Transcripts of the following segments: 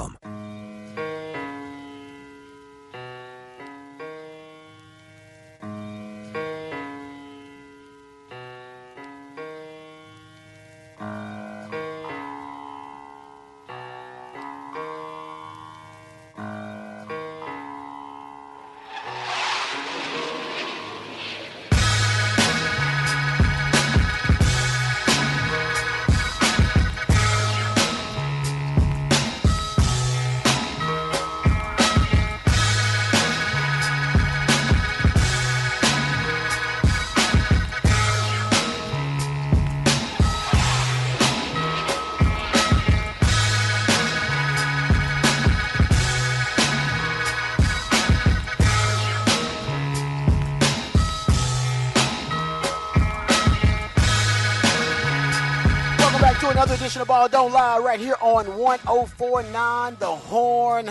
Welcome Don't Lie right here on 1049 The Horn.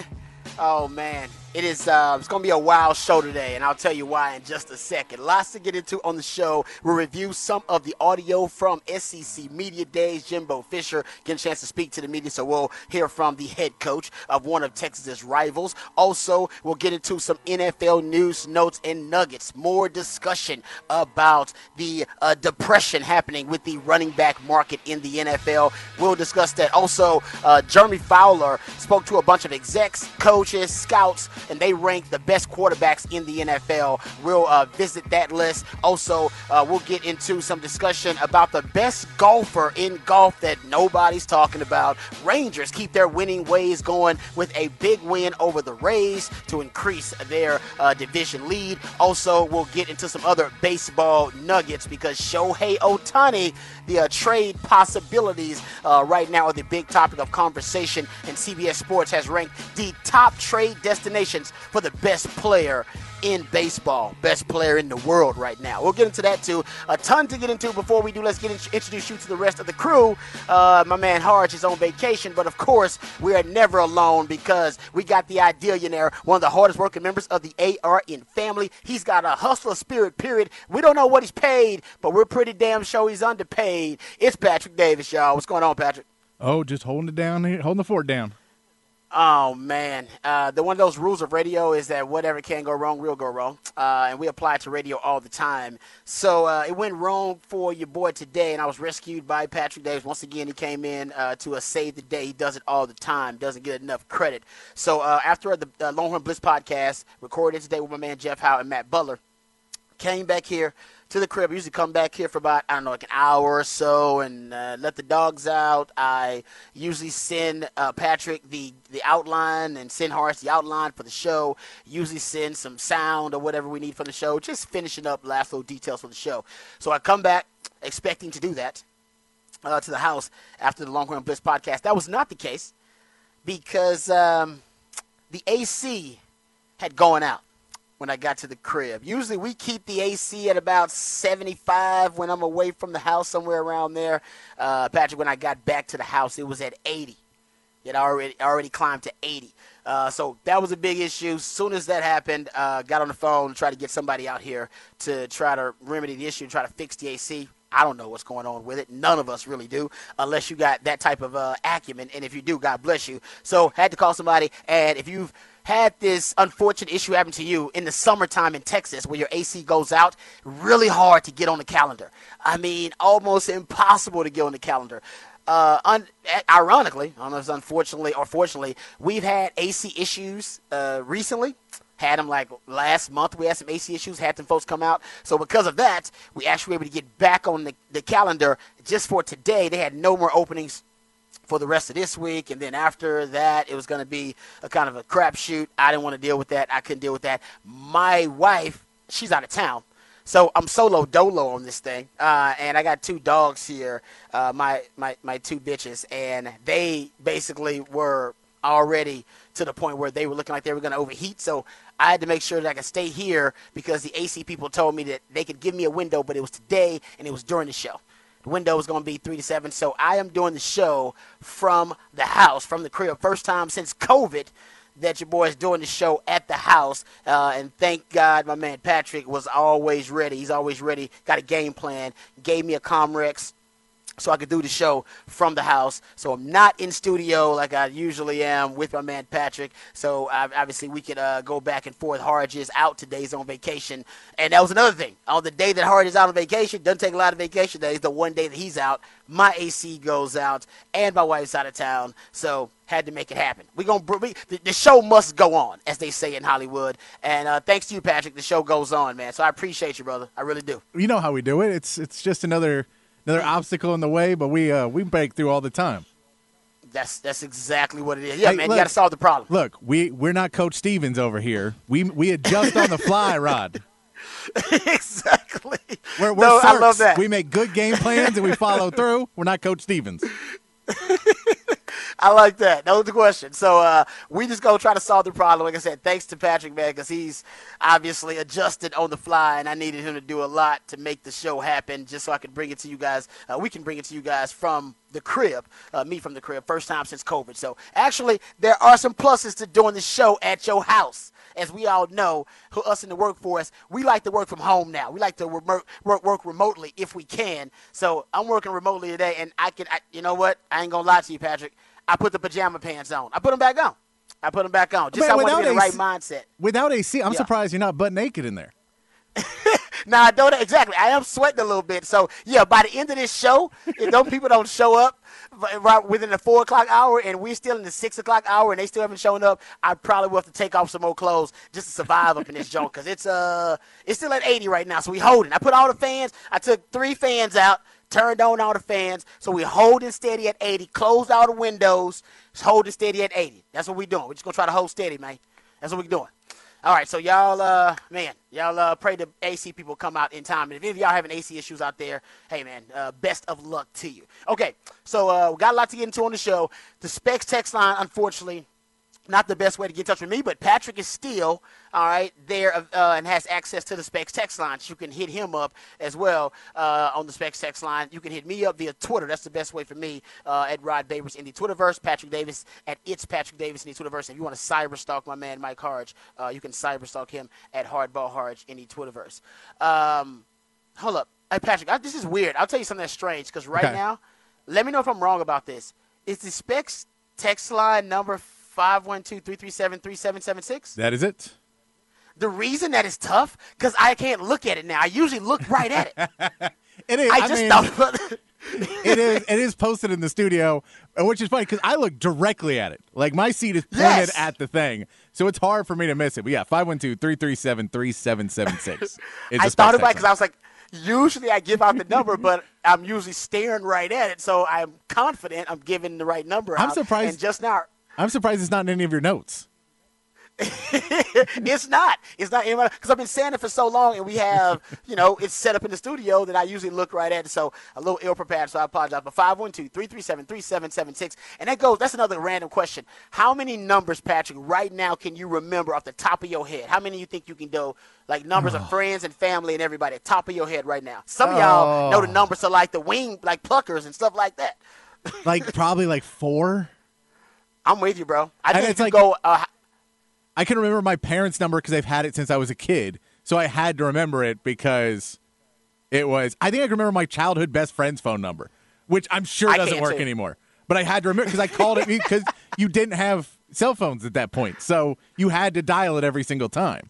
Oh man, it is uh, it's gonna be a wild show today, and I'll tell you why in just a second. Lots to get into on the show. We'll review some of the audio from SEC Media Days. Jimbo Fisher getting a chance to speak to the media, so we'll hear from the head coach of one of Texas's rivals. Also, we'll get into some NFL news, notes, and nuggets. More discussion about the uh, depression happening with the running back market in the NFL. We'll discuss that. Also, uh, Jeremy Fowler spoke to a bunch of execs, coaches, scouts, and they rank the best quarterbacks in the NFL. We'll uh, visit that list. Also, uh, we'll get into some discussion about the best golfer in golf that nobody's talking about. Rangers keep their winning ways going with a big win over the Rays to increase their uh, division lead. Also, we'll get into some other baseball nuggets because Shohei Ohtani, the uh, trade possibilities uh, right now are the big topic of conversation, and CBS Sports has ranked the top trade for the best player in baseball, best player in the world right now. We'll get into that too. A ton to get into before we do. Let's get in, introduce you to the rest of the crew. Uh, my man Harge is on vacation, but of course we are never alone because we got the Idealionaire, one of the hardest working members of the ARN family. He's got a hustler spirit. Period. We don't know what he's paid, but we're pretty damn sure he's underpaid. It's Patrick Davis, y'all. What's going on, Patrick? Oh, just holding it down here, holding the fort down. Oh man, uh, the one of those rules of radio is that whatever can go wrong will go wrong, uh, and we apply it to radio all the time. So uh, it went wrong for your boy today, and I was rescued by Patrick Davis. Once again, he came in uh, to a save the day. He does it all the time, doesn't get enough credit. So uh, after the uh, Longhorn Blitz podcast, recorded today with my man Jeff Howe and Matt Butler, came back here to the crib. I usually come back here for about I don't know like an hour or so and uh, let the dogs out. I usually send uh, Patrick the the outline and send Horace the outline for the show. Usually send some sound or whatever we need for the show. Just finishing up last little details for the show. So I come back expecting to do that uh, to the house after the Longhorn Blitz podcast. That was not the case because um, the AC had gone out when I got to the crib. Usually we keep the AC at about 75 when I'm away from the house, somewhere around there. Uh, Patrick, when I got back to the house, it was at 80. It already already climbed to 80. Uh, so that was a big issue. As soon as that happened, uh, got on the phone, tried to get somebody out here to try to remedy the issue, and try to fix the AC. I don't know what's going on with it. None of us really do, unless you got that type of uh, acumen. And if you do, God bless you. So had to call somebody. And if you've had this unfortunate issue happen to you in the summertime in Texas where your AC goes out, really hard to get on the calendar. I mean, almost impossible to get on the calendar. Uh, un- ironically, I don't know if it's unfortunately or fortunately, we've had AC issues uh, recently. Had them like last month. We had some AC issues. Had some folks come out. So because of that, we actually were able to get back on the, the calendar just for today. They had no more openings for the rest of this week, and then after that, it was going to be a kind of a crapshoot. I didn't want to deal with that. I couldn't deal with that. My wife, she's out of town, so I'm solo dolo on this thing, uh, and I got two dogs here, uh, my my my two bitches, and they basically were already to the point where they were looking like they were going to overheat. So I had to make sure that I could stay here because the AC people told me that they could give me a window, but it was today and it was during the show. The window is going to be 3 to 7. So I am doing the show from the house, from the crib. First time since COVID that your boy is doing the show at the house. Uh, and thank God my man Patrick was always ready. He's always ready, got a game plan, gave me a Comrex so I could do the show from the house. So I'm not in studio like I usually am with my man Patrick. So obviously we could uh, go back and forth. Harge is out today's on vacation. And that was another thing. On the day that Harge is out on vacation, doesn't take a lot of vacation days. The one day that he's out, my AC goes out and my wife's out of town. So had to make it happen. We gonna we, the, the, show must go on, as they say in Hollywood. And uh, thanks to you, Patrick, the show goes on, man. So I appreciate you, brother. I really do. You know how we do it. It's it's just another another obstacle in the way, but we uh, we break through all the time. That's that's exactly what it is. Yeah, hey, man, look, you got to solve the problem. Look, we we're not Coach Stevens over here. We we adjust on the fly, Rod. exactly. We're, we're no, I love that. We make good game plans and we follow through. We're not Coach Stevens. I like that. That was the question. So uh, we just go try to solve the problem. Like I said, thanks to Patrick, man, because he's obviously adjusted on the fly, and I needed him to do a lot to make the show happen, just so I could bring it to you guys. Uh, we can bring it to you guys from the crib, uh, me from the crib, first time since COVID. So actually, there are some pluses to doing the show at your house as we all know, who us in the workforce, we like to work from home now. We like to work work, work remotely if we can. So I'm working remotely today, and I can, I, you know what? I ain't gonna lie to you, Patrick. I put the pajama pants on. I put them back on. I put them back on. Just Man, I want to be in the right mindset. Without AC, I'm yeah. surprised you're not butt naked in there. now I don't exactly. I am sweating a little bit. So yeah, by the end of this show, if those people don't show up right within the four o'clock hour, and we're still in the six o'clock hour, and they still haven't shown up, I probably will have to take off some more clothes just to survive up in this joint because it's uh it's still at 80 right now. So we holding. I put all the fans. I took three fans out turned on all the fans. So we're holding steady at 80, closed all the windows, holding steady at 80. That's what we're doing. We're just going to try to hold steady, man. That's what we're doing. All right, so y'all, uh, man, y'all uh, pray the AC people come out in time. And if any of y'all having AC issues out there, hey, man, uh, best of luck to you. Okay, so uh, we got a lot to get into on the show. The Specs text line, unfortunately, not the best way to get in touch with me, but Patrick is still all right there uh, and has access to the Specs text line. You can hit him up as well uh, on the Specs text line. You can hit me up via Twitter. That's the best way for me uh, at Rod Babers in the Twitterverse. Patrick Davis at It's Patrick Davis in the Twitterverse. If you want to cyber stalk my man Mike Harge, uh, you can cyber stalk him at Hardball Harge in the Twitterverse. Um, hold up, hey Patrick, I, this is weird. I'll tell you something that's strange because right okay. now, let me know if I'm wrong about this. Is the Specs text line number 512-337-3776? That is it. The reason that is tough because I can't look at it now. I usually look right at it. it is. I, I just mean, don't. it is. It is posted in the studio, which is funny because I look directly at it. Like my seat is pointed yes. at the thing, so it's hard for me to miss it. But yeah, 512-337-3776. I thought about it because I was like, usually I give out the number, but I'm usually staring right at it, so I'm confident I'm giving the right number. I'm surprised. And just now, I'm surprised it's not in any of your notes. it's not. It's not because I've been saying it for so long, and we have, you know, it's set up in the studio that I usually look right at. So a little ill prepared. So I apologize. But 512-337-3776. and that goes. That's another random question. How many numbers, Patrick, right now can you remember off the top of your head? How many you think you can do? Like numbers of oh. friends and family and everybody, top of your head right now. Some of y'all know the oh. numbers are like the wing, like pluckers and stuff like that. like probably like four. I'm with you, bro. I think it's like, go. Uh, I can remember my parents' number because I've had it since I was a kid, so I had to remember it because it was. I think I can remember my childhood best friend's phone number, which I'm sure doesn't work too. anymore. But I had to remember because I called it because you didn't have cell phones at that point, so you had to dial it every single time.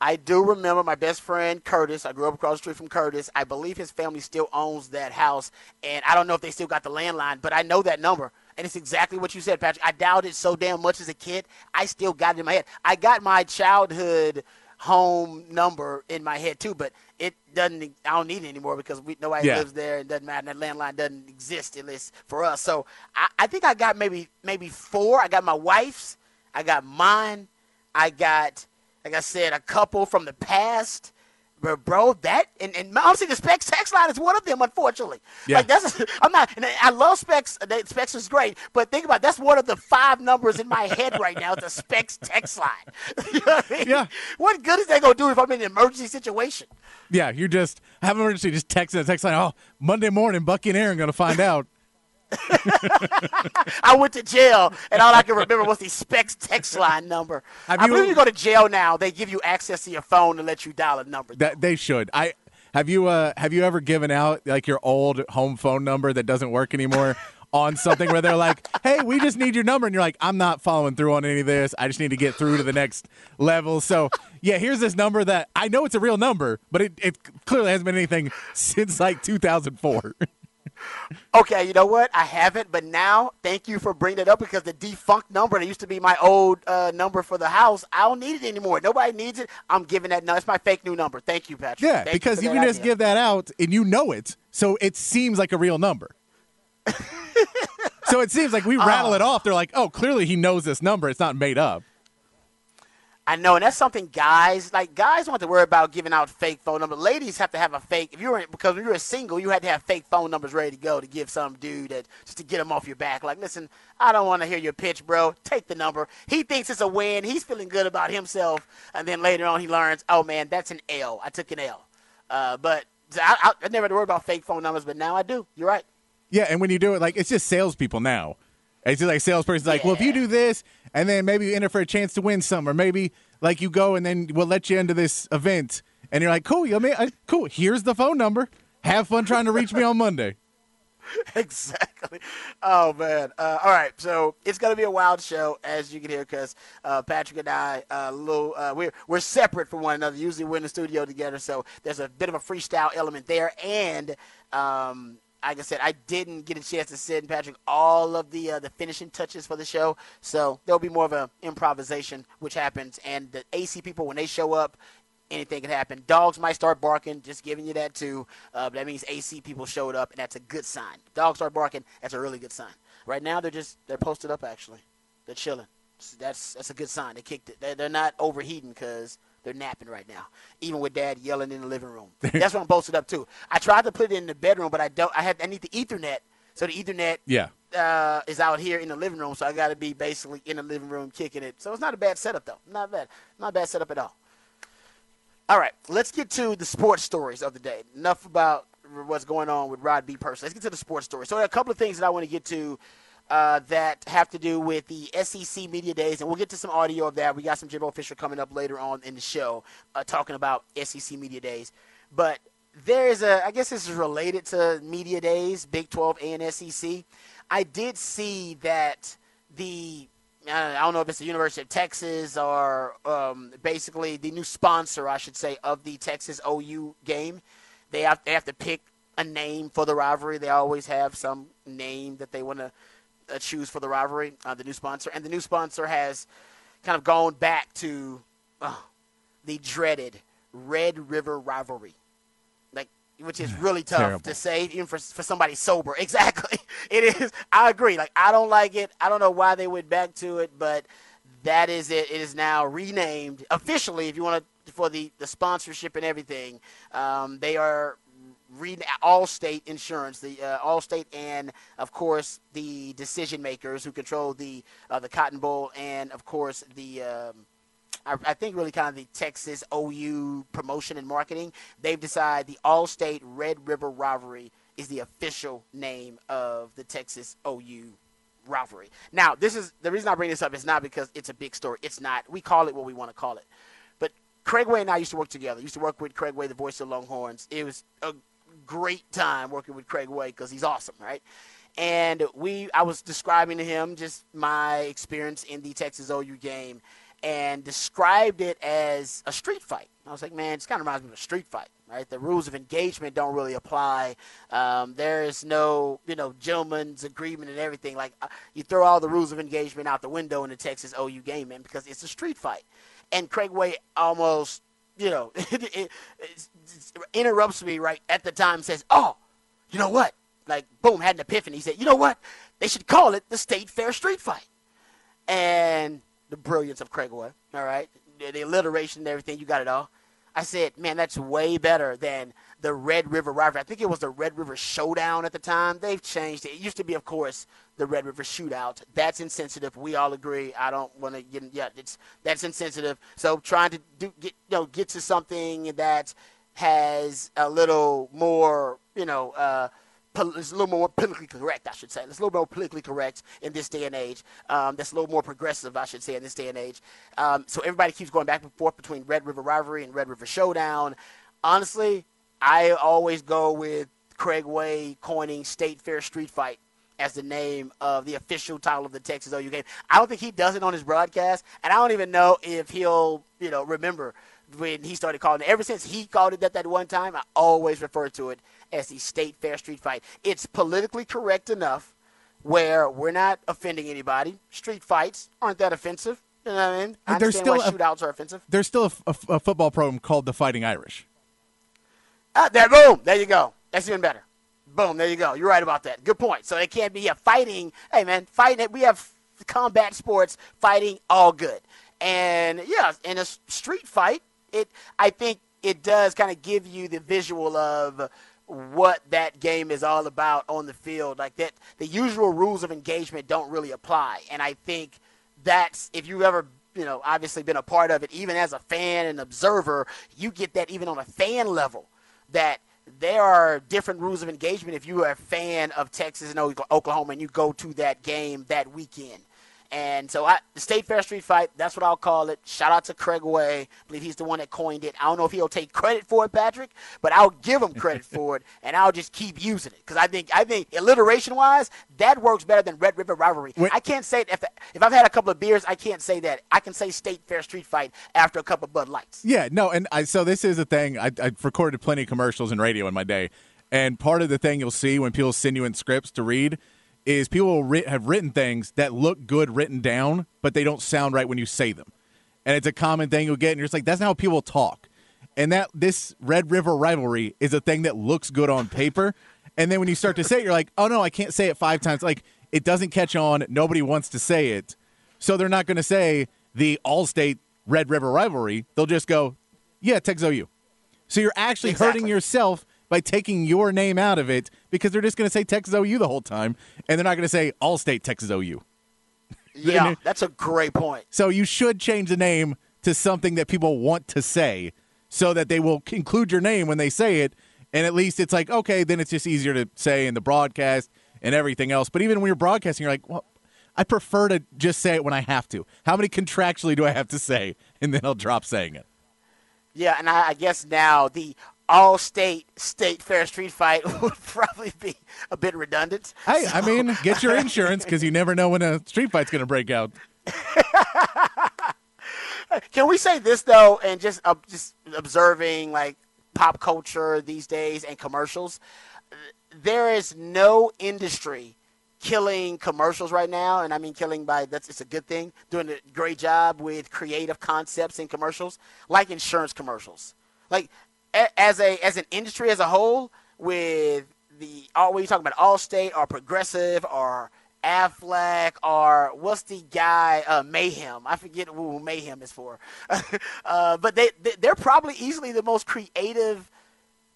I do remember my best friend Curtis. I grew up across the street from Curtis. I believe his family still owns that house, and I don't know if they still got the landline, but I know that number and it's exactly what you said, Patrick. I doubted so damn much as a kid. I still got it in my head. I got my childhood home number in my head too, but it doesn't. I don't need it anymore because we, nobody yeah. lives there. It doesn't matter. That landline doesn't exist at least for us. So I, I think I got maybe maybe four. I got my wife's. I got mine. I got, like I said, a couple from the past But bro, that and, and honestly, the Specs text line is one of them. Unfortunately, yeah. like that's I'm not. And I love Specs. Specs is great, but think about it, that's one of the five numbers in my head right now. The Specs text line. you know what I mean? Yeah. What good is that gonna do if I'm in an emergency situation? Yeah, you're just have an emergency. Just text the text line. Oh, Monday morning, Bucky and Aaron gonna find out. I went to jail, and all I can remember was the Specs text line number. Have I you, believe you go to jail now, they give you access to your phone to let you dial a number. That, they should. I have you uh, have you ever given out like your old home phone number that doesn't work anymore? on something where they're like, "Hey, we just need your number," and you're like, "I'm not following through on any of this. I just need to get through to the next level." So, yeah, here's this number that I know it's a real number, but it, it clearly hasn't been anything since like 2004. Okay, you know what? I haven't, but now thank you for bringing it up because the defunct number that used to be my old uh, number for the house, I don't need it anymore. Nobody needs it. I'm giving that. No, it's my fake new number. Thank you, Patrick. Yeah, thank because you, you can idea. just give that out and you know it, so it seems like a real number. so it seems like we rattle uh, it off. They're like, oh, clearly he knows this number. It's not made up. I know, and that's something guys like. Guys don't have to worry about giving out fake phone numbers. Ladies have to have a fake. If you're because when you're a single, you had to have fake phone numbers ready to go to give some dude that just to get him off your back. Like, listen, I don't want to hear your pitch, bro. Take the number. He thinks it's a win. He's feeling good about himself, and then later on he learns, oh man, that's an L. I took an L. Uh, but I, I, I never had to worry about fake phone numbers, but now I do. You're right. Yeah, and when you do it, like it's just salespeople now. It's like salesperson's like, well, if you do this, and then maybe you enter for a chance to win some, or maybe like you go and then we'll let you into this event, and you're like, cool, you mean, uh, cool. Here's the phone number. Have fun trying to reach me on Monday. exactly. Oh man. Uh, all right. So it's gonna be a wild show, as you can hear, because uh, Patrick and I, uh, little, uh, we're we're separate from one another. Usually we're in the studio together, so there's a bit of a freestyle element there, and um, like I said, I didn't get a chance to send Patrick all of the uh, the finishing touches for the show, so there'll be more of an improvisation, which happens. And the AC people, when they show up, anything can happen. Dogs might start barking, just giving you that too. Uh, that means AC people showed up, and that's a good sign. Dogs start barking, that's a really good sign. Right now, they're just they're posted up. Actually, they're chilling. That's that's a good sign. They kicked it. They're not overheating because they're napping right now, even with Dad yelling in the living room. That's what I'm posted up to. I tried to put it in the bedroom, but I don't. I had I need the Ethernet, so the Ethernet yeah uh, is out here in the living room, so I got to be basically in the living room kicking it. So it's not a bad setup though. Not bad. Not a bad setup at all. All right, let's get to the sports stories of the day. Enough about what's going on with Rod B. Person. Let's get to the sports stories. So a couple of things that I want to get to uh, that have to do with the SEC Media Days, and we'll get to some audio of that. We got some Jimbo Fisher coming up later on in the show uh, talking about SEC Media Days. But there is a, I guess this is related to Media Days, Big 12 and SEC. I did see that the, I don't know if it's the University of Texas or um, basically the new sponsor, I should say, of the Texas OU game. They have, they have to pick a name for the rivalry. They always have some name that they want to uh, choose for the rivalry, uh, the new sponsor. And the new sponsor has kind of gone back to uh, the dreaded Red River rivalry. Like, which is really tough Terrible. to say, even for, for somebody sober. Exactly. It is. I agree. Like, I don't like it. I don't know why they went back to it, but that is it. It is now renamed officially, if you want to, for the, the sponsorship and everything. Um, they are read Allstate Insurance, the uh, Allstate, and of course the decision makers who control the uh, the Cotton Bowl, and of course the um, I, think really kind of the Texas OU promotion and marketing. They've decided the Allstate Red River Rivalry is the official name of the Texas OU rivalry. Now, this is the reason I bring this up is not because it's a big story. It's not. We call it what we want to call it. But Craig Way and I used to work together. Used to work with Craig Way, the voice of Longhorns. It was a great time working with Craig Way because he's awesome, right? And we, I was describing to him just my experience in the Texas OU game, and described it as a street fight. I was like, man, it kind of reminds me of a street fight, right? The rules of engagement don't really apply. Um, there is no, you know, gentleman's agreement and everything. Like, uh, you throw all the rules of engagement out the window in the Texas OU game, man, because it's a street fight. And Craig Way almost you know, it, it, it, interrupts me right at the time says, oh, you know what? Like, boom, had an epiphany. He said, you know what? They should call it the State Fair Street Fight. And the brilliance of Craig Way, all right? The, the alliteration and everything, you got it all. I said, man, that's way better than the Red River rivalry. I think it was the Red River Showdown at the time. They've changed it. It used to be, of course, the Red River Shootout. That's insensitive. We all agree. I don't want to get. Yeah, it's that's insensitive. So trying to do get you know get to something that has a little more you know. Uh, it's a little more politically correct, I should say. It's a little more politically correct in this day and age. Um, that's a little more progressive, I should say, in this day and age. Um, so everybody keeps going back and forth between Red River Rivalry and Red River Showdown. Honestly, I always go with Craig Way coining State Fair Street Fight as the name of the official title of the Texas OU game. I don't think he does it on his broadcast, and I don't even know if he'll, you know, remember when he started calling it. Ever since he called it that that one time, I always refer to it as the State Fair Street Fight. It's politically correct enough where we're not offending anybody. Street fights aren't that offensive. You know what I mean? I understand still why a, shootouts are offensive. There's still a, a, a football program called the Fighting Irish. Ah, there, boom, there you go. That's even better. Boom, there you go. You're right about that. Good point. So it can't be a fighting. Hey, man, fighting. We have combat sports, fighting, all good. And yeah, in a street fight, it I think it does kind of give you the visual of what that game is all about on the field. Like that, the usual rules of engagement don't really apply. And I think that's if you've ever you know obviously been a part of it, even as a fan and observer, you get that even on a fan level that there are different rules of engagement if you are a fan of Texas and Oklahoma and you go to that game that weekend. And so I, the State Fair Street Fight, that's what I'll call it. Shout out to Craig Way. I believe he's the one that coined it. I don't know if he'll take credit for it, Patrick, but I'll give him credit for it, and I'll just keep using it because I think I think alliteration wise, that works better than Red River Rivalry. Wait. I can't say if if I've had a couple of beers, I can't say that. I can say State Fair Street Fight after a couple of Bud Lights. Yeah, no, and I, so this is the thing. I, I've recorded plenty of commercials and radio in my day, and part of the thing you'll see when people send you in scripts to read is people have written things that look good written down, but they don't sound right when you say them. And it's a common thing you'll get, and you're just like, that's not how people talk. And that this Red River rivalry is a thing that looks good on paper. And then when you start to say it, you're like, oh no, I can't say it five times. Like it doesn't catch on. Nobody wants to say it. So they're not going to say the Allstate Red River rivalry. They'll just go, yeah, Texas OU. So you're actually exactly. hurting yourself by taking your name out of it because they're just going to say Texas OU the whole time, and they're not going to say Allstate Texas OU. yeah, that's a great point. So you should change the name to something that people want to say, so that they will include your name when they say it, and at least it's like okay, then it's just easier to say in the broadcast and everything else. But even when you're broadcasting, you're like, well. I prefer to just say it when I have to. How many contractually do I have to say? And then I'll drop saying it. Yeah, and I, I guess now the Allstate state fair street fight would probably be a bit redundant. Hey, so. I mean, get your insurance because you never know when a street fight's going to break out. Can we say this though, and just uh, just observing like pop culture these days and commercials, there is no industry killing commercials right now, and I mean killing by that's it's a good thing. Doing a great job with creative concepts in commercials, like insurance commercials. Like as a as an industry as a whole, with the you talking about Allstate or Progressive or Aflac or what's the guy uh, Mayhem? I forget who Mayhem is for, uh, but they, they are probably easily the most creative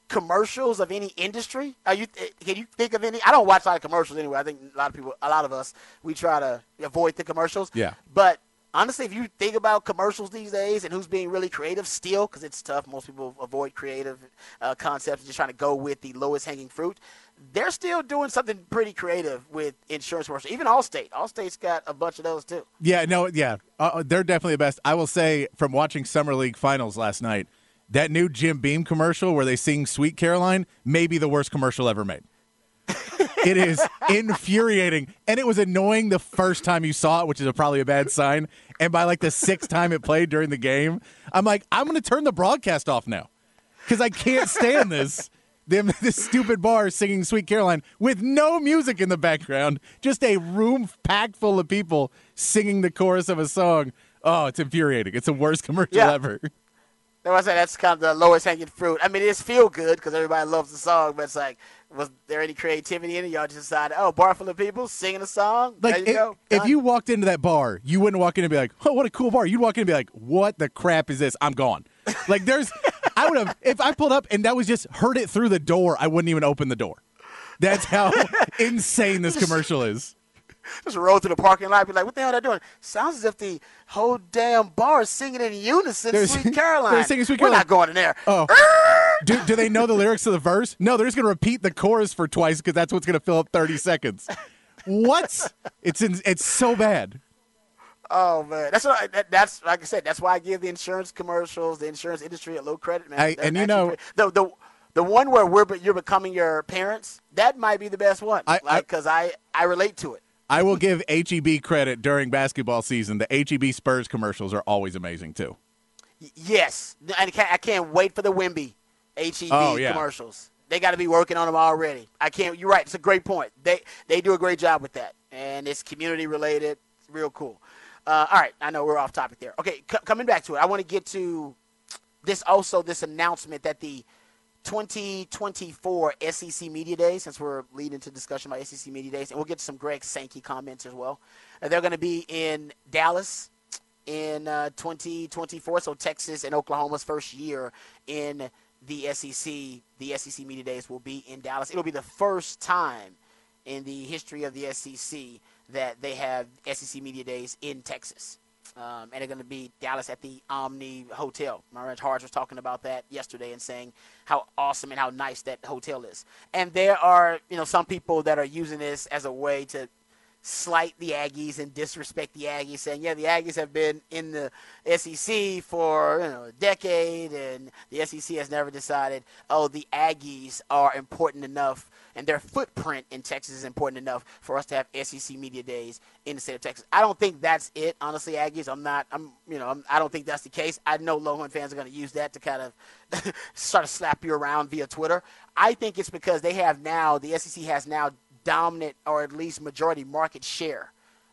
commercials of any industry. Are you can you think of any? I don't watch a lot of commercials anyway. I think a lot of people, a lot of us, we try to avoid the commercials. Yeah, but honestly, if you think about commercials these days and who's being really creative still, because it's tough, most people avoid creative uh, concepts just trying to go with the lowest hanging fruit. They're still doing something pretty creative with insurance commercials. Even Allstate. Allstate's got a bunch of those too. Yeah, no, yeah, uh, uh, they're definitely the best. I will say from watching Summer League Finals last night, that new Jim Beam commercial where they sing "Sweet Caroline" may be the worst commercial ever made. It is infuriating. And it was annoying the first time you saw it, which is a, probably a bad sign. And by like the sixth time it played during the game, I'm like, I'm going to turn the broadcast off now because I can't stand this. Them, this stupid bar singing Sweet Caroline with no music in the background, just a room packed full of people singing the chorus of a song. Oh, it's infuriating. It's the worst commercial yeah. ever. I say that's kind of the lowest hanging fruit. I mean, it's feel good because everybody loves the song, but it's like, was there any creativity in it? Y'all just decided, oh, bar full of people singing a song. Like, there you go. If you walked into that bar, you wouldn't walk in and be like, oh, what a cool bar. You'd walk in and be like, what the crap is this? I'm gone. like, there's, I would have if I pulled up and that was just heard it through the door. I wouldn't even open the door. That's how insane this commercial is. Just roll through the parking lot, be like, "What the hell are they doing?" Sounds as if the whole damn bar is singing in unison. They're, Sweet Caroline. They're singing Sweet Caroline. We're not going in there. Oh. do, do they know the lyrics to the verse? No, they're just going to repeat the chorus for twice because that's what's going to fill up 30 seconds. What? It's in, it's so bad. Oh man, that's what I, that, that's like I said. That's why I give the insurance commercials, the insurance industry a low credit, man. I, and you know the the the one where we're you're becoming your parents. That might be the best one. I, like because I, I I relate to it. I will give HEB credit during basketball season. The HEB Spurs commercials are always amazing too. Yes, and I can't wait for the Wemby HEB oh, yeah. commercials. They got to be working on them already. I can't. You're right. It's a great point. They they do a great job with that, and it's community related. It's real cool. Uh, all right, I know we're off topic there. Okay, c- coming back to it, I want to get to this also this announcement that the 2024 SEC Media Day, since we're leading to discussion about SEC Media Days, and we'll get some Greg Sankey comments as well. Uh, they're going to be in Dallas in uh, 2024, so Texas and Oklahoma's first year in the SEC. The SEC Media Days will be in Dallas. It'll be the first time in the history of the SEC that they have SEC Media Days in Texas. Um, and they're going to be Dallas at the Omni Hotel. Marge Harge was talking about that yesterday and saying how awesome and how nice that hotel is. And there are, you know, some people that are using this as a way to slight the Aggies and disrespect the Aggies, saying, yeah, the Aggies have been in the SEC for you know, a decade, and the SEC has never decided, oh, the Aggies are important enough and their footprint in Texas is important enough for us to have SEC media days in the state of Texas. I don't think that's it, honestly, Aggies. I'm not. I'm you know I'm, I do not think that's the case. I know Longhorn fans are going to use that to kind of sort of slap you around via Twitter. I think it's because they have now the SEC has now dominant or at least majority market share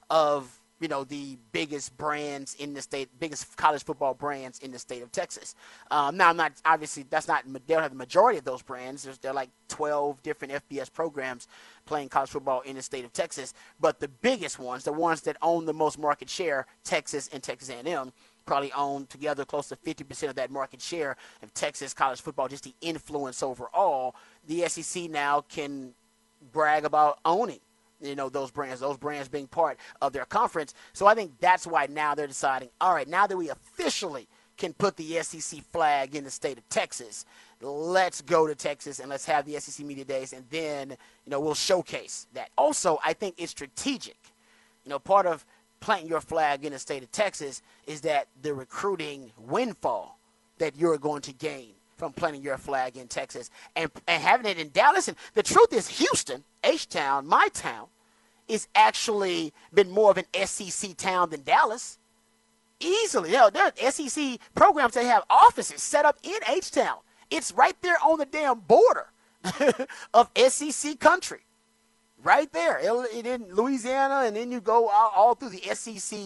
of you know the biggest brands in the state, biggest college football brands in the state of Texas. Um, now, I'm not obviously that's not they don't have the majority of those brands. There's there are like 12 different FBS programs playing college football in the state of Texas, but the biggest ones, the ones that own the most market share, Texas and Texas A&M, probably own together close to 50% of that market share of Texas college football. Just the influence overall, the SEC now can brag about owning you know those brands those brands being part of their conference. So i think that's why now they're deciding all right now that we officially can put the sec flag in the state of texas let's go to texas and let's have the sec media days. And then you know we'll showcase that. Also i think it's strategic. You know part of planting your flag in the state of texas is that the recruiting windfall that you're going to gain from planting your flag in Texas and, and having it in Dallas. And the truth is, Houston, H Town, my town, is actually been more of an SEC town than Dallas. Easily. You know, there are SEC programs that have offices set up in H Town. It's right there on the damn border of SEC country. Right there, in Louisiana, and then you go all, all through the SEC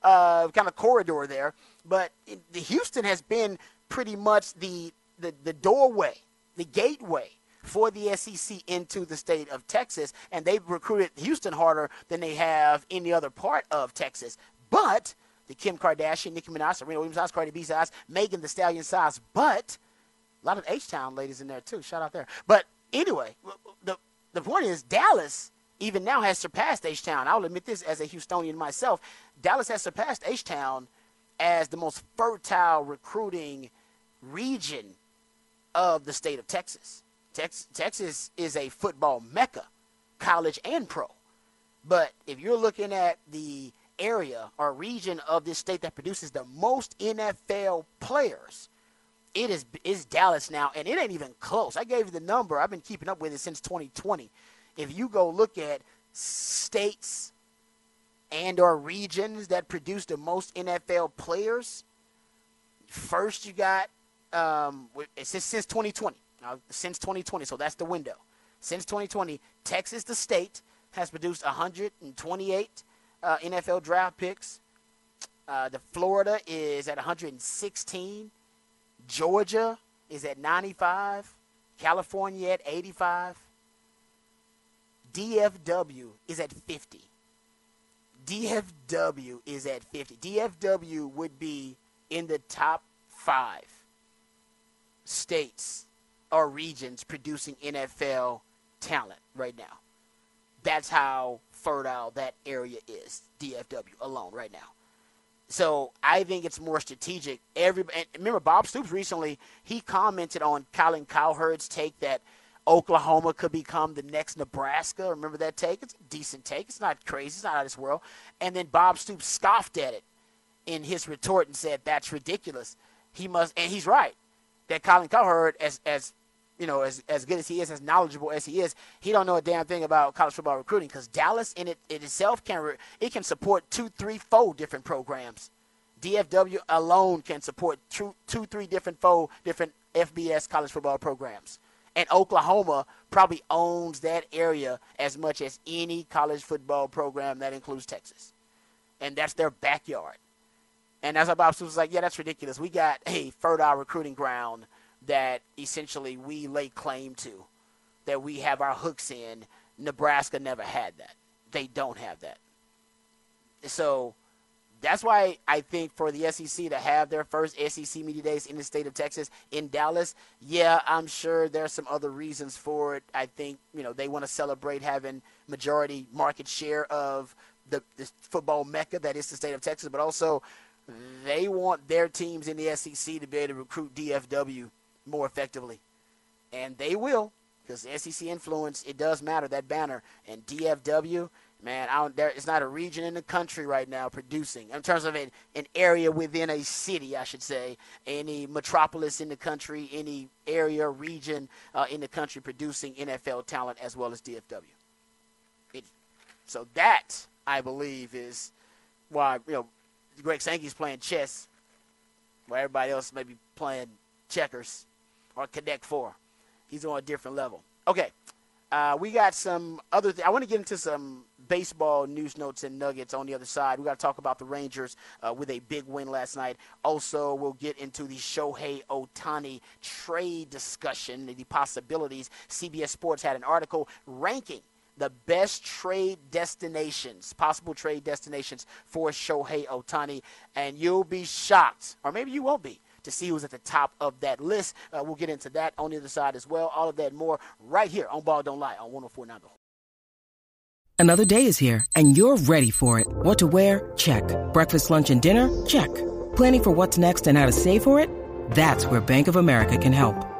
uh, kind of corridor there. But the Houston has been pretty much the the, the doorway, the gateway for the SEC into the state of Texas, and they've recruited Houston harder than they have any other part of Texas. But the Kim Kardashian, Nicki Minaj, Serena Williams size, Cardi B size, Megan Thee Stallion size, but a lot of H Town ladies in there too. Shout out there. But anyway, the the point is Dallas even now has surpassed H Town. I'll admit this as a Houstonian myself. Dallas has surpassed H Town as the most fertile recruiting region of the state of Texas. Tex- Texas is a football mecca, college and pro. But if you're looking at the area or region of this state that produces the most NFL players, it is is Dallas now, and it ain't even close. I gave you the number. I've been keeping up with it since 2020. If you go look at states and or regions that produce the most NFL players, first you got um, since, since 2020. Now, since 2020, so that's the window. Since 2020, Texas, the state, has produced 128 uh, NFL draft picks. Uh, the Florida is at 116. Georgia is at 95. California at 85. DFW is at 50. DFW is at 50. DFW would be in the top five states or regions producing NFL talent right now. That's how fertile that area is, DFW alone right now. So I think it's more strategic. Every and remember Bob Stoops recently he commented on Colin Cowherd's take that Oklahoma could become the next Nebraska. Remember that take? It's a decent take. It's not crazy. It's not out of this world. And then Bob Stoops scoffed at it in his retort and said that's ridiculous. He must, and he's right. That Colin Cowherd, as as you know, as as good as he is, as knowledgeable as he is, he don't know a damn thing about college football recruiting because Dallas in it, it itself can re, it can support two, three, four different programs. DFW alone can support two, two, three different four different FBS college football programs. And Oklahoma probably owns that area as much as any college football program that includes Texas. And that's their backyard. And as Bob Stoops was like, yeah, that's ridiculous. We got a fertile recruiting ground that essentially we lay claim to, that we have our hooks in. Nebraska never had that. They don't have that. So that's why I think for the SEC to have their first SEC media days in the state of Texas in Dallas, yeah, I'm sure there's some other reasons for it. I think you know they want to celebrate having majority market share of the, the football mecca that is the state of Texas, but also they want their teams in the SEC to be able to recruit DFW more effectively. And they will, because SEC influence, it does matter, that banner. And DFW, man, I don't, there, it's not a region in the country right now producing, in terms of an, an area within a city, I should say, any metropolis in the country, any area, region uh, in the country producing NFL talent as well as DFW. It, so that, I believe, is why, you know, Greg Sankey's playing chess, while everybody else may be playing checkers or Connect Four. He's on a different level. Okay, uh, we got some other. Th- I want to get into some baseball news notes and nuggets on the other side. We got to talk about the Rangers uh, with a big win last night. Also, we'll get into the Shohei Ohtani trade discussion, the possibilities. CBS Sports had an article ranking the best trade destinations, possible trade destinations for Shohei Ohtani, and you'll be shocked, or maybe you won't be, to see who's at the top of that list. Uh, we'll get into that on the other side as well. All of that more right here on Ball Don't Lie on 1049 The Another day is here, and you're ready for it. What to wear? Check. Breakfast, lunch, and dinner? Check. Planning for what's next and how to save for it? That's where Bank of America can help.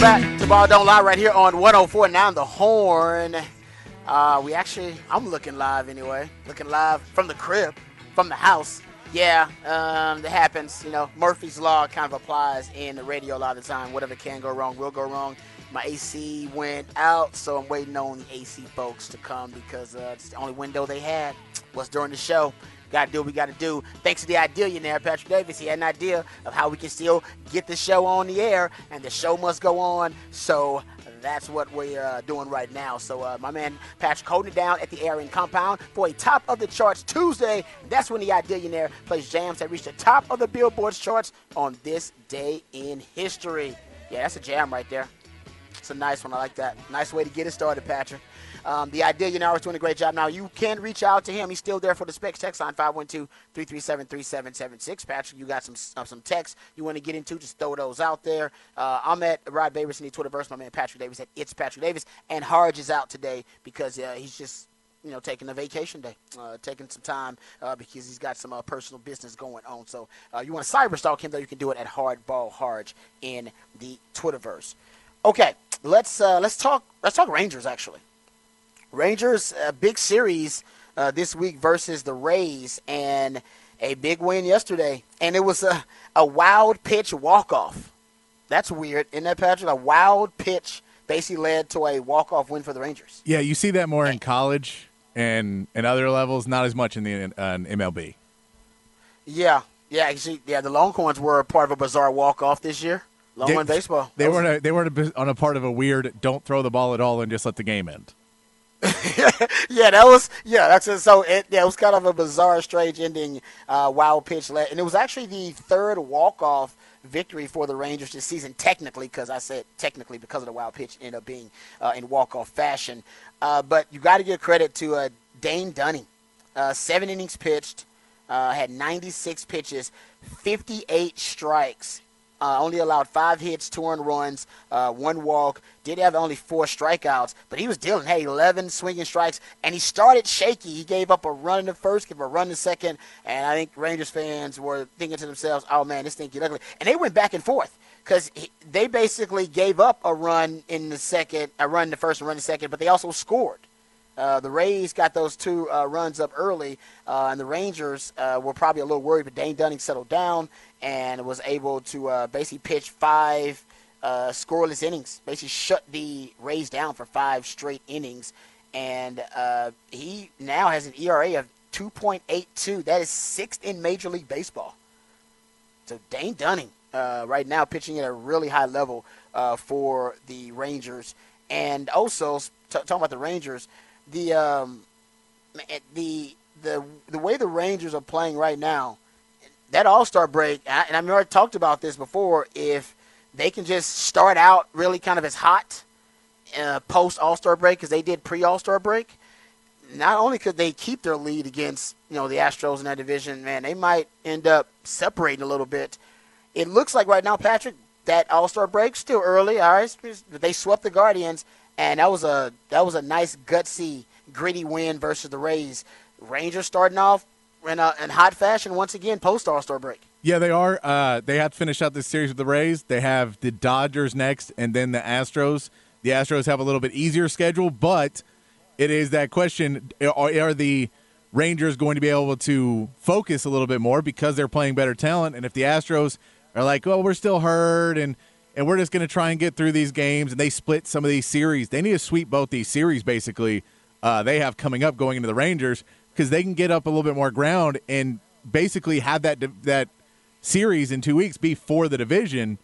Welcome back to Ball Don't Lie right here on 104.9 The Horn. Uh, we actually, I'm looking live anyway. Looking live from the crib, from the house. Yeah, um, that happens. You know, Murphy's Law kind of applies in the radio a lot of the time. Whatever can go wrong will go wrong. My AC went out, so I'm waiting on the AC folks to come because uh, it's the only window they had was during the show. Got to do what we got to do. Thanks to the Idillionaire, Patrick Davis. He had an idea of how we can still get the show on the air, and the show must go on. So that's what we're uh, doing right now. So uh, my man Patrick holding it down at the Aaron compound for a top of the charts Tuesday. That's when the Idillionaire plays jams that reach the top of the Billboard charts on this day in history. Yeah, that's a jam right there. It's a nice one. I like that. Nice way to get it started, Patrick. Um, the idea, you know, is doing a great job. Now, you can reach out to him. He's still there for the specs text line 512 337 3776. Patrick, you got some uh, some texts you want to get into, just throw those out there. Uh, I'm at Rod Davis in the Twitterverse. My man Patrick Davis at It's Patrick Davis. And Harge is out today because uh, he's just you know, taking a vacation day, uh, taking some time uh, because he's got some uh, personal business going on. So uh, you want to cyberstalk him, though, you can do it at Hardball Harge in the Twitterverse. Okay, let's uh, let's talk let's talk Rangers actually. Rangers, a big series uh, this week versus the Rays, and a big win yesterday. And it was a, a wild pitch walk off. That's weird, isn't that, Patrick? A wild pitch basically led to a walk-off win for the Rangers. Yeah, you see that more in college and and other levels, not as much in the uh, MLB. Yeah, yeah, actually, yeah. The Longhorns were part of a bizarre walk-off this year. Longhorn they, baseball. They weren't. A, they weren't on a part of a weird. Don't throw the ball at all and just let the game end. yeah, that was yeah. That's it. so. It, yeah, it was kind of a bizarre, strange ending. Uh, wild pitch, let, and it was actually the third walk off victory for the Rangers this season. Technically, because I said technically because of the wild pitch ended up being uh, in walk off fashion. Uh, but you got to give credit to uh, Dane Dunning. Uh, seven innings pitched, uh, had 96 pitches, 58 strikes uh, only allowed five hits, two earned runs, uh, one walk. Did have only four strikeouts, but he was dealing. Hey, 11 swinging strikes, and he started shaky. He gave up a run in the first, gave a run in the second, and I think Rangers fans were thinking to themselves, "Oh man, this thing get ugly." And they went back and forth because they basically gave up a run in the second, a run in the first, and run in the second, but they also scored. Uh, the Rays got those two uh, runs up early, uh, and the Rangers uh, were probably a little worried, but Dane Dunning settled down and was able to uh, basically pitch five uh, scoreless innings, basically shut the Rays down for five straight innings. And he now has an ERA of 2.82. That is sixth in Major League Baseball. So Dane Dunning right now pitching at a really high level for the Rangers. And also, t- talking about the Rangers, the um, the the the way the Rangers are playing right now, that All Star break, and I've already talked about this before. If they can just start out really kind of as hot uh, post All Star break, because they did pre All Star break, not only could they keep their lead against you know the Astros in that division, man, they might end up separating a little bit. It looks like right now, Patrick, that All Star break still early. All right, they swept the Guardians and that was a that was a nice gutsy, gritty win versus the Rays. Rangers starting off in, a, in hot fashion once again post All Star break. Yeah, they are. Uh, they have to finish out this series with the Rays. They have the Dodgers next, and then the Astros. The Astros have a little bit easier schedule, but it is that question: Are, are the Rangers going to be able to focus a little bit more because they're playing better talent? And if the Astros are like, "Well, we're still hurt," and and we're just going to try and get through these games. And they split some of these series. They need to sweep both these series, basically, uh, they have coming up going into the Rangers because they can get up a little bit more ground and basically have that that series in two weeks be for the division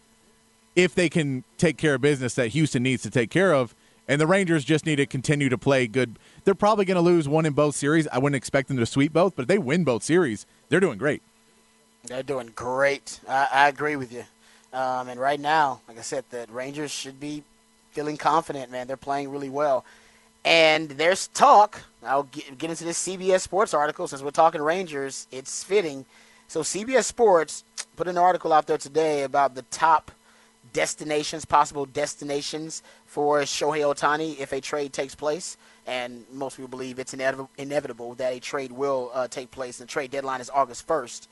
if they can take care of business that Houston needs to take care of. And the Rangers just need to continue to play good. They're probably going to lose one in both series. I wouldn't expect them to sweep both, but if they win both series, they're doing great. They're doing great. I, I agree with you. Um, and right now, like I said, the Rangers should be feeling confident, man. They're playing really well. And there's talk. I'll get, get into this CBS Sports article since we're talking Rangers. It's fitting. So CBS Sports put an article out there today about the top destinations, possible destinations for Shohei Ohtani if a trade takes place. And most people believe it's inevitable that a trade will uh, take place. The trade deadline is August 1st.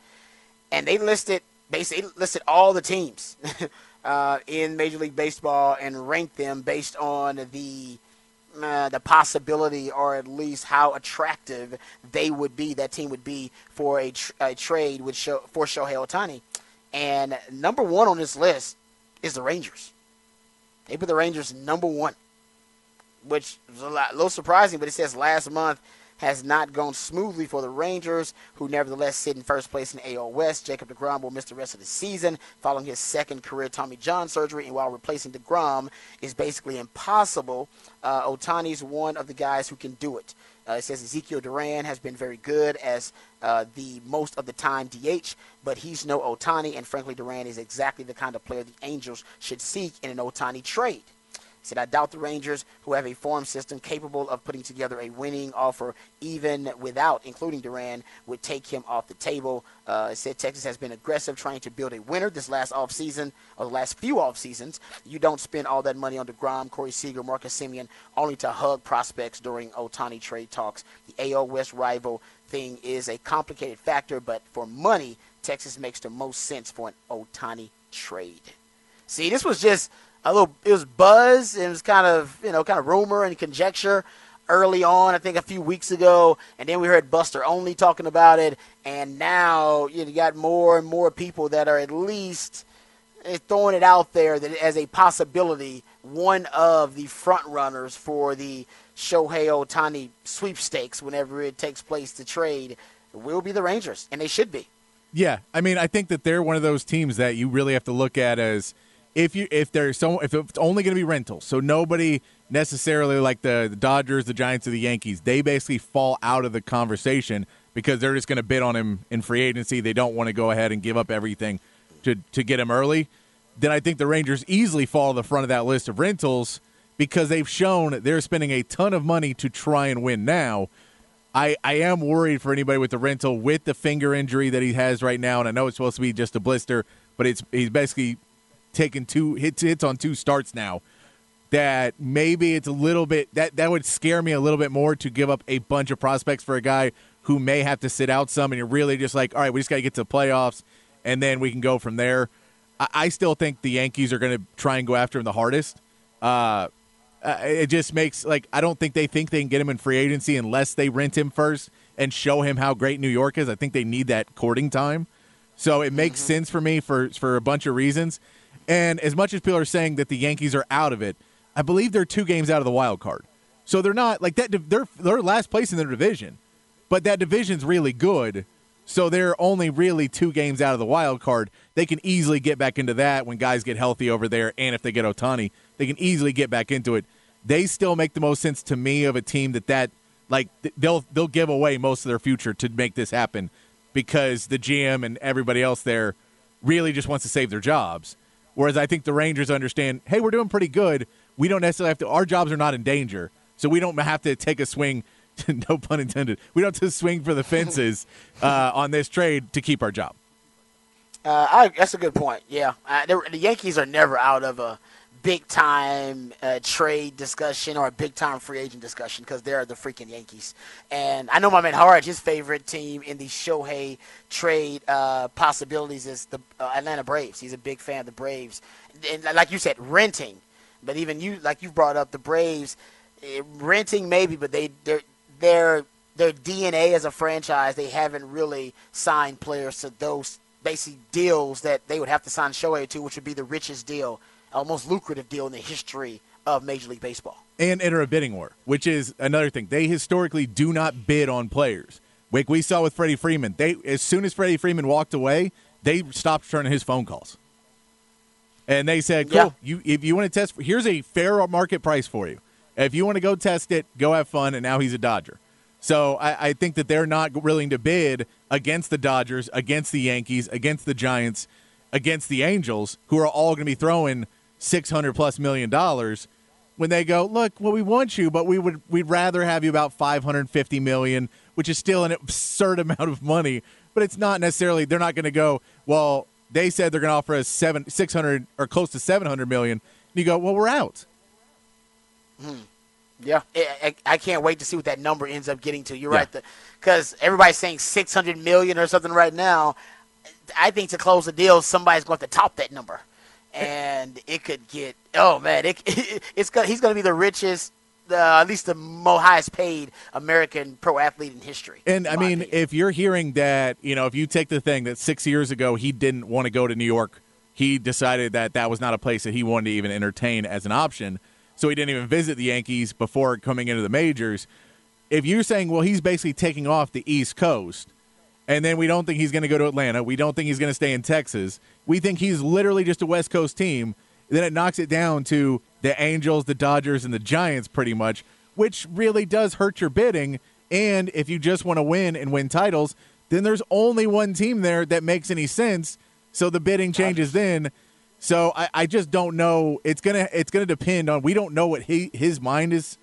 And they listed basically listed all the teams uh, in Major League Baseball and ranked them based on the uh, the possibility or at least how attractive they would be, that team would be for a, tr- a trade with show, for Shohei Ohtani. And number one on this list is the Rangers. They put the Rangers number one, which is a, lot, a little surprising, but it says last month has not gone smoothly for the Rangers, who nevertheless sit in first place in AL West. Jacob DeGrom will miss the rest of the season following his second career Tommy John surgery, and while replacing DeGrom is basically impossible, uh, Ohtani's one of the guys who can do it. Uh, it says Ezekiel Duran has been very good as uh, the most of the time DH, but he's no Ohtani, and frankly, Duran is exactly the kind of player the Angels should seek in an Ohtani trade said, I doubt the Rangers, who have a farm system capable of putting together a winning offer, even without including Duran, would take him off the table. Uh, said Texas has been aggressive trying to build a winner this last offseason, or the last few off seasons. You don't spend all that money on DeGrom, Corey Seager, Marcus Semien, only to hug prospects during Ohtani trade talks. The AL West rival thing is a complicated factor, but for money, Texas makes the most sense for an Ohtani trade. See, this was just a little it was buzz and it was kind of you know kind of rumor and conjecture early on i think a few weeks ago. And then we heard Buster Olney talking about it. And now you, got more and more people that are at least eh, throwing it out there that as a possibility, one of the front runners for the Shohei Ohtani sweepstakes, whenever it takes place to trade, will be the Rangers, and they should be. Yeah, I mean, I think that they're one of those teams that you really have to look at as if you if there's so if it's only going to be rentals, so nobody necessarily like the, the Dodgers, the Giants, or the Yankees, they basically fall out of the conversation because they're just going to bid on him in free agency. They don't want to go ahead and give up everything to to get him early. Then I think the Rangers easily fall to the front of that list of rentals because they've shown they're spending a ton of money to try and win now. I, I am worried for anybody with the rental with the finger injury that he has right now, and I know it's supposed to be just a blister, but it's he's basically taken two hits hits on two starts now. That maybe it's a little bit that that would scare me a little bit more to give up a bunch of prospects for a guy who may have to sit out some, and you're really just like, all right, we just got to get to the playoffs, and then we can go from there. I, I still think the Yankees are going to try and go after him the hardest. Uh, uh, it just makes like I don't think they think they can get him in free agency unless they rent him first and show him how great New York is. I think they need that courting time. So it makes mm-hmm. sense for me for for a bunch of reasons. And as much as people are saying that the Yankees are out of it, I believe they're two games out of the wild card. So they're not like that. They're they're last place in their division, but that division's really good. So they're only really two games out of the wild card. They can easily get back into that when guys get healthy over there, and if they get Ohtani, they can easily get back into it they still make the most sense to me of a team that that like they'll they'll give away most of their future to make this happen because the GM and everybody else there really just wants to save their jobs. Whereas I think the Rangers understand, hey, we're doing pretty good. We don't necessarily have to. Our jobs are not in danger, so we don't have to take a swing. no pun intended. We don't have to swing for the fences uh, on this trade to keep our job. Uh, I, that's a good point. Yeah, uh, the Yankees are never out of a big time uh, trade discussion or a big time free agent discussion because they're the freaking Yankees. And I know my man Harge, his favorite team in the Shohei trade uh, possibilities is the uh, Atlanta Braves. He's a big fan of the Braves. And like you said, renting. But even you, like you brought up, the Braves, eh, renting maybe, but they they're they're their DNA as a franchise, they haven't really signed players to those basic deals that they would have to sign Shohei to, which would be the richest deal uh, most lucrative deal in the history of Major League Baseball. And enter a bidding war, which is another thing. They historically do not bid on players. Like we saw with Freddie Freeman, they as soon as Freddie Freeman walked away, they stopped returning his phone calls. And they said, "Cool, yeah. you if you want to test, here's a fair market price for you. If you want to go test it, go have fun." And now he's a Dodger. So I, I think that they're not willing to bid against the Dodgers, against the Yankees, against the Giants, against the Angels, who are all going to be throwing 600 plus million dollars when they go, look, well, we want you, but we would we'd rather have you about 550 million, which is still an absurd amount of money. But it's not necessarily they're not going to go. Well, they said they're going to offer us seven 600 or close to 700 million. And you go, well, we're out. Hmm. Yeah, I, I, can't wait to see what that number ends up getting to. You're yeah. right, because everybody's saying 600 million or something right now. I think to close the deal, somebody's going to top that number and it could get oh man, it, it it's gonna, he's going to be the richest. Uh, at least the most highest paid American pro athlete in history. And I mean, opinion. if you're hearing that, you know, if you take the thing that six years ago he didn't want to go to New York, he decided that that was not a place that he wanted to even entertain as an option. So he didn't even visit the Yankees before coming into the majors. If you're saying, well, he's basically taking off the East Coast, and then we don't think he's going to go to Atlanta. We don't think he's going to stay in Texas. We think he's literally just a West Coast team. Then it knocks it down to the Angels, the Dodgers, and the Giants pretty much, which really does hurt your bidding. And if you just want to win and win titles, then there's only one team there that makes any sense. So the bidding changes then. So I, I just don't know. It's gonna it's gonna depend on. We don't know what he, his mind is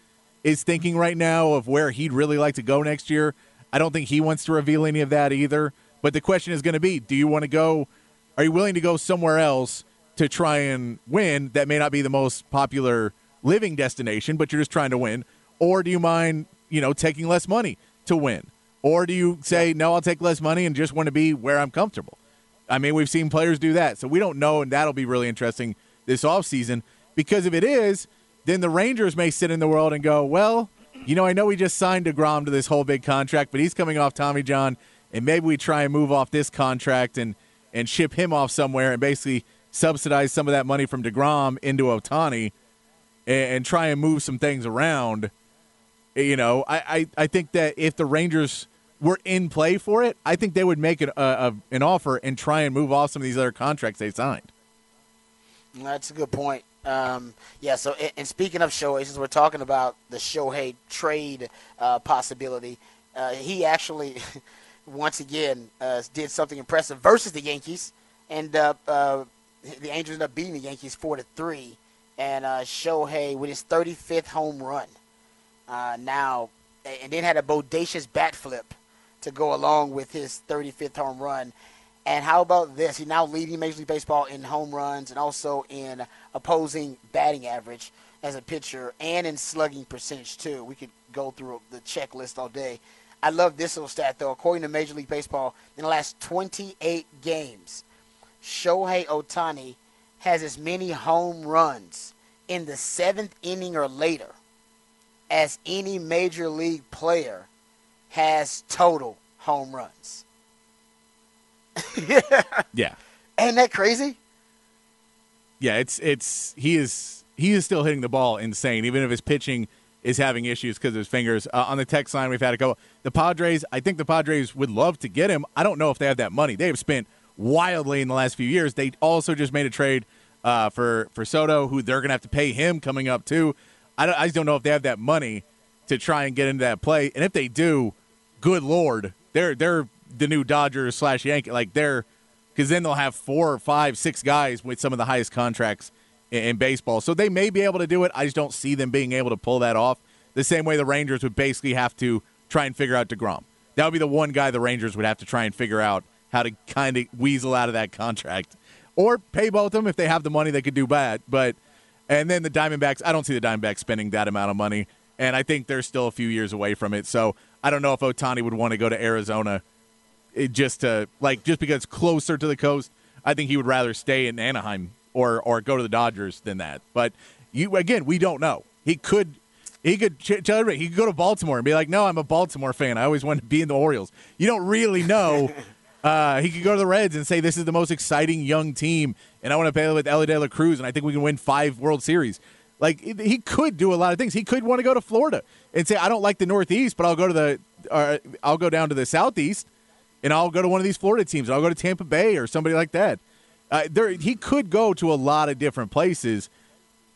is thinking right now of where he'd really like to go next year. I don't think he wants to reveal any of that either. But the question is going to be do you want to go? Are you willing to go somewhere else to try and win that may not be the most popular living destination, but you're just trying to win? Or do you mind, you know, taking less money to win? Or do you say, no, I'll take less money and just want to be where I'm comfortable? I mean, we've seen players do that. So we don't know, and that'll be really interesting this offseason because if it is, then the Rangers may sit in the world and go, well, you know, I know we just signed DeGrom to this whole big contract, but he's coming off Tommy John, and maybe we try and move off this contract and and ship him off somewhere and basically subsidize some of that money from DeGrom into Ohtani and, and try and move some things around. You know, I, I, I think that if the Rangers were in play for it, I think they would make it a, a, an offer and try and move off some of these other contracts they signed. That's a good point. Um, yeah. So, and speaking of Shohei, since we're talking about the Shohei trade uh, possibility, uh, he actually, once again, uh, did something impressive versus the Yankees, and uh, the Angels ended up beating the Yankees four to three, and uh, Shohei with his 35th home run. Uh, now, and then had a bodacious bat flip to go along with his 35th home run. And how about this? He's now leading Major League Baseball in home runs and also in opposing batting average as a pitcher and in slugging percentage, too. We could go through the checklist all day. I love this little stat, though. According to Major League Baseball, in the last 28 games, Shohei Ohtani has as many home runs in the seventh inning or later as any major league player has total home runs. yeah. Ain't that crazy? Yeah, it's it's he is he is still hitting the ball insane, even if his pitching is having issues because of his fingers. Uh, on the text line, we've had a couple. The Padres, I think the Padres would love to get him. I don't know if they have that money. They have spent wildly in the last few years. They also just made a trade uh, for for Soto, who they're going to have to pay him coming up too. I, don't, I just don't know if they have that money to try and get into that play. And if they do, good lord, they're they're the new Dodgers slash Yankee. Like they're because then they'll have four or five, six guys with some of the highest contracts in, in baseball. So they may be able to do it. I just don't see them being able to pull that off. The same way the Rangers would basically have to try and figure out Degrom. That would be the one guy the Rangers would have to try and figure out how to kind of weasel out of that contract, or pay both of them if they have the money. They could do bad, but and then the Diamondbacks. I don't see the Diamondbacks spending that amount of money, and I think they're still a few years away from it. So I don't know if Ohtani would want to go to Arizona eh, just to like just because it's closer to the coast. I think he would rather stay in Anaheim or or go to the Dodgers than that. But you again, we don't know. He could he could tell everybody he could go to Baltimore and be like, "No, I'm a Baltimore fan. I always wanted to be in the Orioles." You don't really know Uh, he could go to the Reds and say, "This is the most exciting young team, and I want to play with Elly De La Cruz, and I think we can win five World Series." Like he could do a lot of things. He could want to go to Florida and say, "I don't like the Northeast, but I'll go to the, or I'll go down to the Southeast, and I'll go to one of these Florida teams. I'll go to Tampa Bay or somebody like that." Uh, there, he could go to a lot of different places.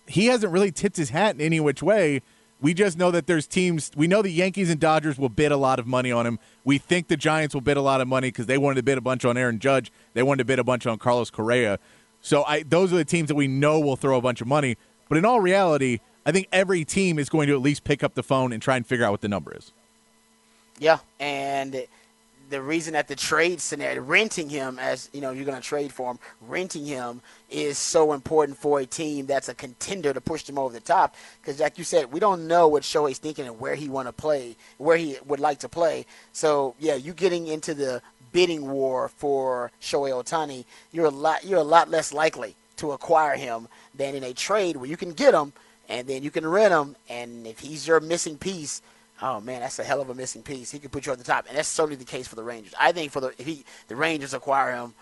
He hasn't really tipped his hat in any which way we just know that there's teams. We know the Yankees and Dodgers will bid a lot of money on him. We think the Giants will bid a lot of money because they wanted to bid a bunch on Aaron Judge. They wanted to bid a bunch on Carlos Correa. So I, those are the teams that we know will throw a bunch of money. But in all reality, I think every team is going to at least pick up the phone and try and figure out what the number is. Yeah, and the reason that the trade scenario, renting him as you know, you're going to trade for him, renting him is so important for a team that's a contender to push them over the top. Because, like you said, we don't know what Shohei's thinking and where he want to play, where he would like to play. So, yeah, you getting into the bidding war for Shohei Ohtani, you're a lot, you're a lot less likely to acquire him than in a trade where you can get him and then you can rent him, and if he's your missing piece Oh man, that's a hell of a missing piece. He could put you on the top, and that's certainly the case for the Rangers. I think for the if he the Rangers acquire him,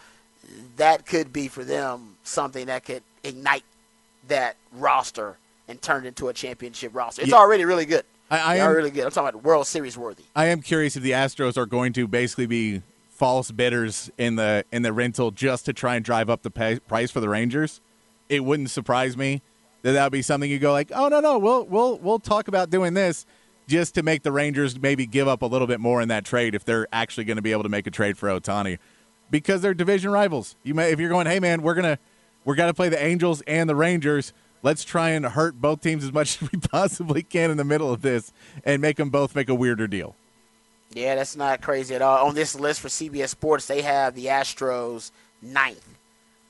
that could be for them something that could ignite that roster and turn it into a championship roster. It's yeah. already really good. I, I am really good. I'm talking about World Series worthy. I am curious if the Astros are going to basically be false bidders in the in the rental just to try and drive up the pay, price for the Rangers. It wouldn't surprise me that that would be something you go like, oh no no, we'll we'll we'll talk about doing this just to make the Rangers maybe give up a little bit more in that trade if they're actually going to be able to make a trade for Ohtani because they're division rivals. You may if you're going, hey man, we're gonna we're gonna play the Angels and the Rangers. Let's try and hurt both teams as much as we possibly can in the middle of this and make them both make a weirder deal. Yeah, that's not crazy at all. On this list for CBS Sports, they have the Astros ninth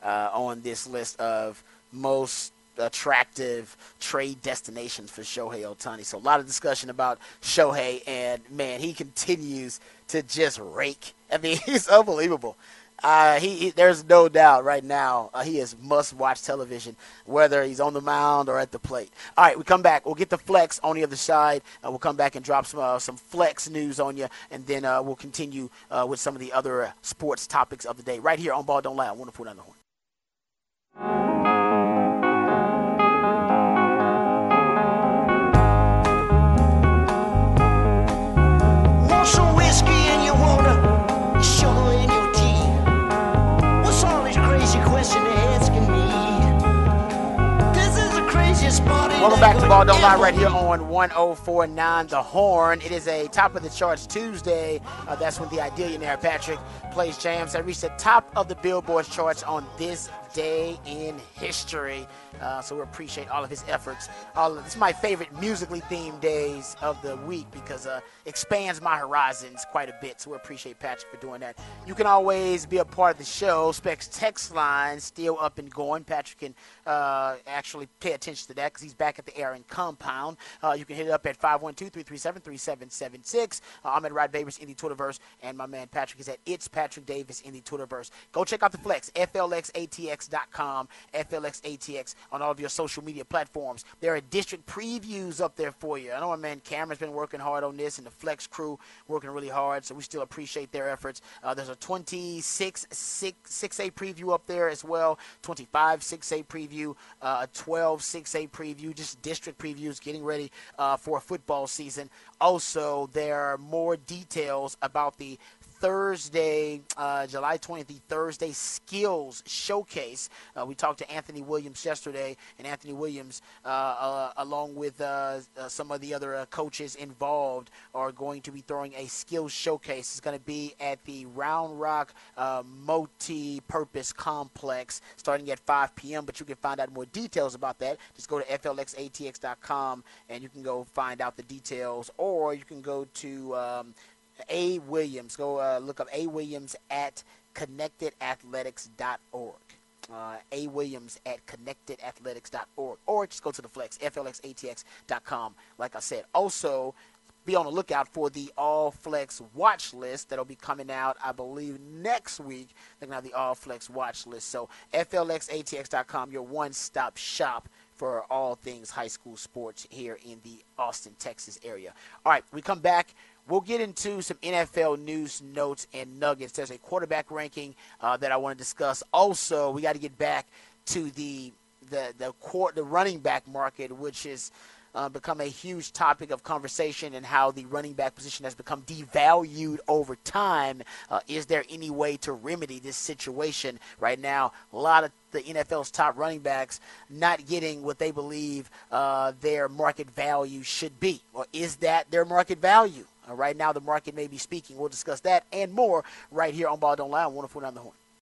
uh, on this list of most attractive trade destinations for Shohei Ohtani. So a lot of discussion about Shohei, and man, he continues to just rake. I mean, he's unbelievable. Uh, he, he, there's no doubt right now uh, he is must-watch television, whether he's on the mound or at the plate. All right, we come back. We'll get the flex on the other side. Uh, we'll come back and drop some uh, some flex news on you, and then uh, we'll continue uh, with some of the other sports topics of the day right here on Ball Don't Lie. I want to put on the horn. Welcome back to Ball Don't Lie right here on 1049 The Horn. It is a top of the charts Tuesday. Uh, that's when the Idealionaire Patrick plays jams that reached the top of the Billboard charts on this day in history. Uh, so we appreciate all of his efforts. All of, this is my favorite musically themed days of the week because uh, expands my horizons quite a bit. So we appreciate Patrick for doing that. You can always be a part of the show. Specs text line still up and going. Patrick can uh, actually pay attention to that because he's back at the Aaron compound. Uh, you can hit it up at 512-337-3776. Uh, I'm at Rod Babers in the Twitterverse, and my man Patrick is at It's Patrick Davis in the Twitterverse. Go check out the Flex, FLXATX.com, FLXATX on all of your social media platforms. There are district previews up there for you. I know my man Cameron's been working hard on this, and the Flex crew working really hard, so we still appreciate their efforts. Uh, there's a 26 6, 6A preview up there as well, 25 6A preview, uh, a 12 6A preview, just district previews getting ready uh, for a football season. Also, there are more details about the Thursday, uh, July 20th, the Thursday Skills Showcase. Uh, we talked to Anthony Williams yesterday, and Anthony Williams, uh, uh along with uh, uh, some of the other coaches involved, are going to be throwing a skills showcase. It's going to be at the Round Rock Multi Purpose Complex starting at 5 p.m., but you can find out more details about that. Just go to flxatx.com and you can go find out the details, or you can go to um, a. Williams. Go uh, look up A. Williams at connectedathletics.org. Uh, A. Williams at connectedathletics.org. Or just go to the Flex, flxatx.com, like I said. Also, be on the lookout for the All Flex watch list that'll be coming out, I believe, next week. They're going to have the All Flex watch list. So, flxatx.com, your one stop shop for all things high school sports here in the Austin, Texas area. All right, we come back. We'll get into some NFL news, notes, and nuggets. There's a quarterback ranking uh, that I want to discuss. Also, we got to get back to the the the court, the running back market, which has uh, become a huge topic of conversation, and how the running back position has become devalued over time. Uh, is there any way to remedy this situation right now? A lot of the NFL's top running backs not getting what they believe uh, their market value should be, or is that their market value? Uh, right now, the market may be speaking. We'll discuss that and more right here on Ball Don't Lie on 104 on the Horn.